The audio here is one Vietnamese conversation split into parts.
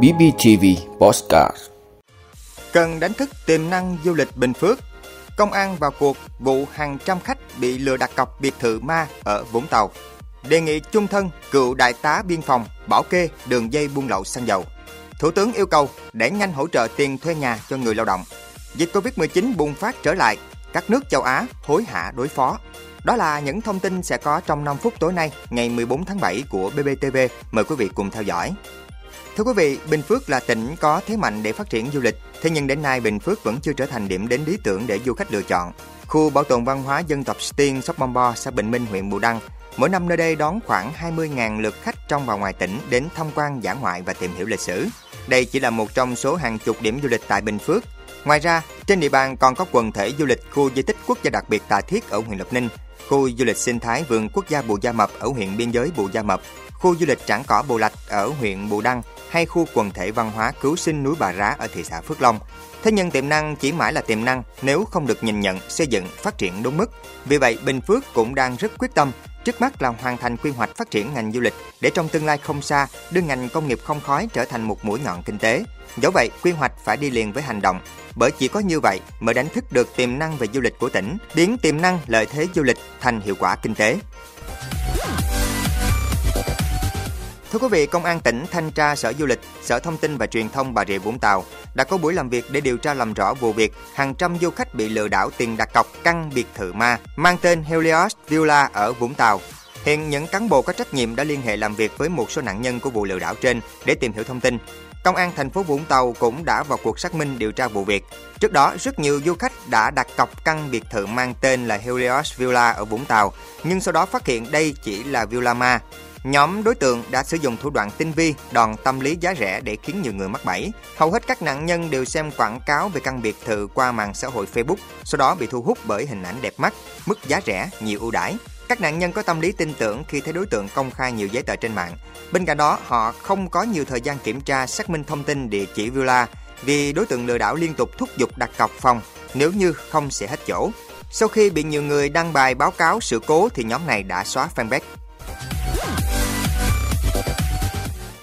BBTV Postcard. Cần đánh thức tiềm năng du lịch Bình Phước Công an vào cuộc vụ hàng trăm khách bị lừa đặt cọc biệt thự ma ở Vũng Tàu. Đề nghị chung thân cựu đại tá biên phòng bảo kê đường dây buôn lậu xăng dầu. Thủ tướng yêu cầu để nhanh hỗ trợ tiền thuê nhà cho người lao động. Dịch Covid-19 bùng phát trở lại, các nước châu Á hối hả đối phó đó là những thông tin sẽ có trong 5 phút tối nay, ngày 14 tháng 7 của BBTV. Mời quý vị cùng theo dõi. Thưa quý vị, Bình Phước là tỉnh có thế mạnh để phát triển du lịch, thế nhưng đến nay Bình Phước vẫn chưa trở thành điểm đến lý tưởng để du khách lựa chọn. Khu bảo tồn văn hóa dân tộc Stiên, Sóc Bom Bo, xã Bình Minh, huyện Bù Đăng, mỗi năm nơi đây đón khoảng 20.000 lượt khách trong và ngoài tỉnh đến tham quan dã ngoại và tìm hiểu lịch sử. Đây chỉ là một trong số hàng chục điểm du lịch tại Bình Phước. Ngoài ra, trên địa bàn còn có quần thể du lịch khu di tích quốc gia đặc biệt Tà Thiết ở huyện Lộc Ninh, khu du lịch sinh thái vườn quốc gia Bù Gia Mập ở huyện biên giới Bù Gia Mập, khu du lịch Trảng Cỏ Bù Lạch ở huyện Bù Đăng hay khu quần thể văn hóa cứu sinh núi Bà Rá ở thị xã Phước Long. Thế nhưng tiềm năng chỉ mãi là tiềm năng nếu không được nhìn nhận, xây dựng, phát triển đúng mức. Vì vậy, Bình Phước cũng đang rất quyết tâm Trước mắt là hoàn thành quy hoạch phát triển ngành du lịch để trong tương lai không xa đưa ngành công nghiệp không khói trở thành một mũi nhọn kinh tế. Do vậy, quy hoạch phải đi liền với hành động, bởi chỉ có như vậy mới đánh thức được tiềm năng về du lịch của tỉnh, biến tiềm năng lợi thế du lịch thành hiệu quả kinh tế. Thưa quý vị, Công an tỉnh Thanh tra Sở Du lịch, Sở Thông tin và Truyền thông Bà Rịa Vũng Tàu đã có buổi làm việc để điều tra làm rõ vụ việc hàng trăm du khách bị lừa đảo tiền đặt cọc căn biệt thự ma mang tên Helios Villa ở Vũng Tàu. Hiện những cán bộ có trách nhiệm đã liên hệ làm việc với một số nạn nhân của vụ lừa đảo trên để tìm hiểu thông tin. Công an thành phố Vũng Tàu cũng đã vào cuộc xác minh điều tra vụ việc. Trước đó, rất nhiều du khách đã đặt cọc căn biệt thự mang tên là Helios Villa ở Vũng Tàu, nhưng sau đó phát hiện đây chỉ là Villa Ma. Nhóm đối tượng đã sử dụng thủ đoạn tinh vi, đòn tâm lý giá rẻ để khiến nhiều người mắc bẫy. Hầu hết các nạn nhân đều xem quảng cáo về căn biệt thự qua mạng xã hội Facebook, sau đó bị thu hút bởi hình ảnh đẹp mắt, mức giá rẻ, nhiều ưu đãi. Các nạn nhân có tâm lý tin tưởng khi thấy đối tượng công khai nhiều giấy tờ trên mạng. Bên cạnh đó, họ không có nhiều thời gian kiểm tra xác minh thông tin địa chỉ villa vì đối tượng lừa đảo liên tục thúc giục đặt cọc phòng nếu như không sẽ hết chỗ. Sau khi bị nhiều người đăng bài báo cáo sự cố thì nhóm này đã xóa fanpage.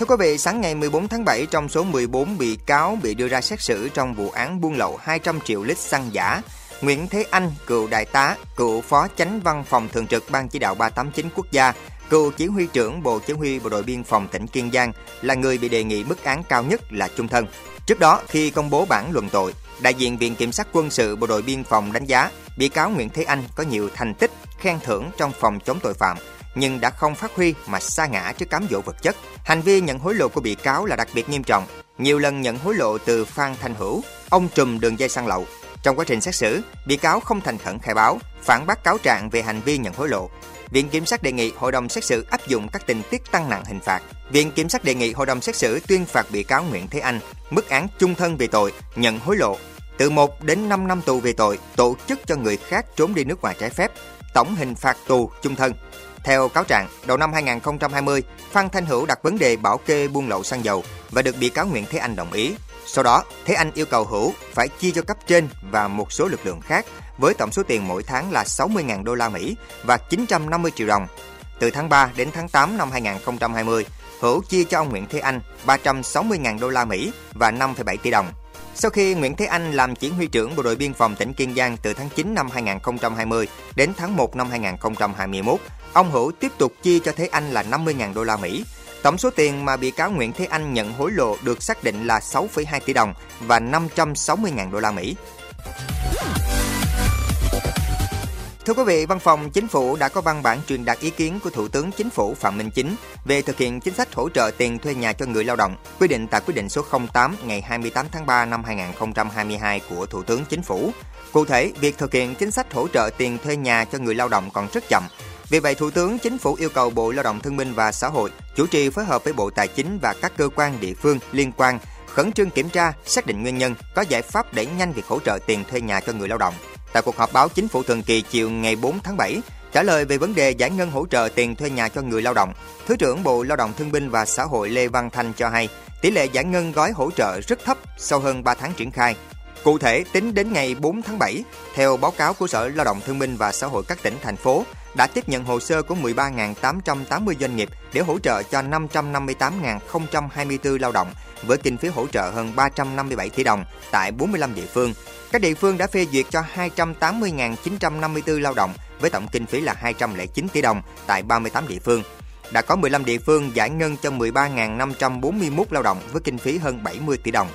Thưa quý vị, sáng ngày 14 tháng 7, trong số 14 bị cáo bị đưa ra xét xử trong vụ án buôn lậu 200 triệu lít xăng giả, Nguyễn Thế Anh, cựu đại tá, cựu phó chánh văn phòng thường trực Ban chỉ đạo 389 quốc gia, cựu chỉ huy trưởng Bộ Chỉ huy Bộ đội Biên phòng tỉnh Kiên Giang là người bị đề nghị mức án cao nhất là chung thân. Trước đó, khi công bố bản luận tội, đại diện Viện Kiểm sát Quân sự Bộ đội Biên phòng đánh giá bị cáo Nguyễn Thế Anh có nhiều thành tích, khen thưởng trong phòng chống tội phạm, nhưng đã không phát huy mà sa ngã trước cám dỗ vật chất. Hành vi nhận hối lộ của bị cáo là đặc biệt nghiêm trọng, nhiều lần nhận hối lộ từ Phan Thanh Hữu, ông trùm đường dây xăng lậu. Trong quá trình xét xử, bị cáo không thành khẩn khai báo, phản bác cáo trạng về hành vi nhận hối lộ. Viện Kiểm sát đề nghị hội đồng xét xử áp dụng các tình tiết tăng nặng hình phạt. Viện Kiểm sát đề nghị hội đồng xét xử tuyên phạt bị cáo Nguyễn Thế Anh mức án chung thân về tội nhận hối lộ, từ 1 đến 5 năm tù về tội tổ chức cho người khác trốn đi nước ngoài trái phép, tổng hình phạt tù chung thân. Theo cáo trạng, đầu năm 2020, Phan Thanh Hữu đặt vấn đề bảo kê buôn lậu xăng dầu và được bị cáo Nguyễn Thế Anh đồng ý. Sau đó, Thế Anh yêu cầu Hữu phải chia cho cấp trên và một số lực lượng khác với tổng số tiền mỗi tháng là 60.000 đô la Mỹ và 950 triệu đồng. Từ tháng 3 đến tháng 8 năm 2020, Hữu chia cho ông Nguyễn Thế Anh 360.000 đô la Mỹ và 5,7 tỷ đồng. Sau khi Nguyễn Thế Anh làm chỉ huy trưởng Bộ đội Biên phòng tỉnh Kiên Giang từ tháng 9 năm 2020 đến tháng 1 năm 2021, ông Hữu tiếp tục chia cho Thế Anh là 50.000 đô la Mỹ. Tổng số tiền mà bị cáo Nguyễn Thế Anh nhận hối lộ được xác định là 6,2 tỷ đồng và 560.000 đô la Mỹ. Thưa quý vị, Văn phòng Chính phủ đã có văn bản truyền đạt ý kiến của Thủ tướng Chính phủ Phạm Minh Chính về thực hiện chính sách hỗ trợ tiền thuê nhà cho người lao động, quy định tại quyết định số 08 ngày 28 tháng 3 năm 2022 của Thủ tướng Chính phủ. Cụ thể, việc thực hiện chính sách hỗ trợ tiền thuê nhà cho người lao động còn rất chậm. Vì vậy, Thủ tướng Chính phủ yêu cầu Bộ Lao động Thương binh và Xã hội chủ trì phối hợp với Bộ Tài chính và các cơ quan địa phương liên quan khẩn trương kiểm tra, xác định nguyên nhân, có giải pháp đẩy nhanh việc hỗ trợ tiền thuê nhà cho người lao động. Tại cuộc họp báo chính phủ thường kỳ chiều ngày 4 tháng 7, trả lời về vấn đề giải ngân hỗ trợ tiền thuê nhà cho người lao động, Thứ trưởng Bộ Lao động Thương binh và Xã hội Lê Văn Thanh cho hay, tỷ lệ giải ngân gói hỗ trợ rất thấp sau hơn 3 tháng triển khai. Cụ thể, tính đến ngày 4 tháng 7, theo báo cáo của Sở Lao động Thương binh và Xã hội các tỉnh, thành phố, đã tiếp nhận hồ sơ của 13.880 doanh nghiệp để hỗ trợ cho 558.024 lao động với kinh phí hỗ trợ hơn 357 tỷ đồng tại 45 địa phương. Các địa phương đã phê duyệt cho 280.954 lao động với tổng kinh phí là 209 tỷ đồng tại 38 địa phương. Đã có 15 địa phương giải ngân cho 13.541 lao động với kinh phí hơn 70 tỷ đồng.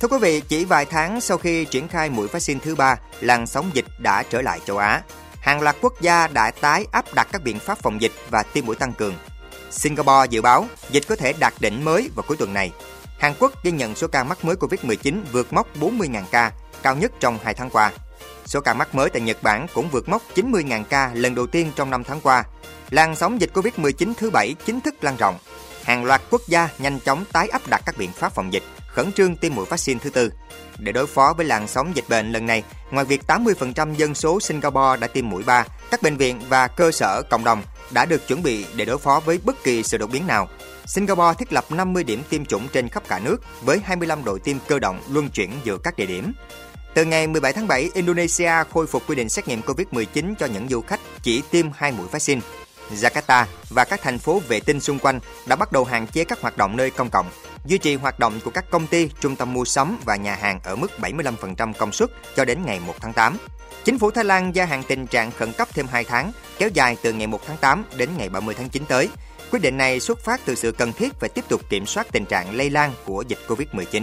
Thưa quý vị, chỉ vài tháng sau khi triển khai mũi vaccine thứ ba, làn sóng dịch đã trở lại châu Á. Hàng loạt quốc gia đã tái áp đặt các biện pháp phòng dịch và tiêm mũi tăng cường. Singapore dự báo dịch có thể đạt đỉnh mới vào cuối tuần này. Hàn Quốc ghi nhận số ca mắc mới Covid-19 vượt mốc 40.000 ca, cao nhất trong 2 tháng qua. Số ca mắc mới tại Nhật Bản cũng vượt mốc 90.000 ca lần đầu tiên trong 5 tháng qua. Làn sóng dịch Covid-19 thứ bảy chính thức lan rộng. Hàng loạt quốc gia nhanh chóng tái áp đặt các biện pháp phòng dịch, khẩn trương tiêm mũi vaccine thứ tư. Để đối phó với làn sóng dịch bệnh lần này, ngoài việc 80% dân số Singapore đã tiêm mũi 3, các bệnh viện và cơ sở cộng đồng đã được chuẩn bị để đối phó với bất kỳ sự đột biến nào. Singapore thiết lập 50 điểm tiêm chủng trên khắp cả nước với 25 đội tiêm cơ động luân chuyển giữa các địa điểm. Từ ngày 17 tháng 7, Indonesia khôi phục quy định xét nghiệm COVID-19 cho những du khách chỉ tiêm hai mũi vaccine. Jakarta và các thành phố vệ tinh xung quanh đã bắt đầu hạn chế các hoạt động nơi công cộng, duy trì hoạt động của các công ty, trung tâm mua sắm và nhà hàng ở mức 75% công suất cho đến ngày 1 tháng 8. Chính phủ Thái Lan gia hạn tình trạng khẩn cấp thêm 2 tháng, kéo dài từ ngày 1 tháng 8 đến ngày 30 tháng 9 tới. Quyết định này xuất phát từ sự cần thiết về tiếp tục kiểm soát tình trạng lây lan của dịch COVID-19.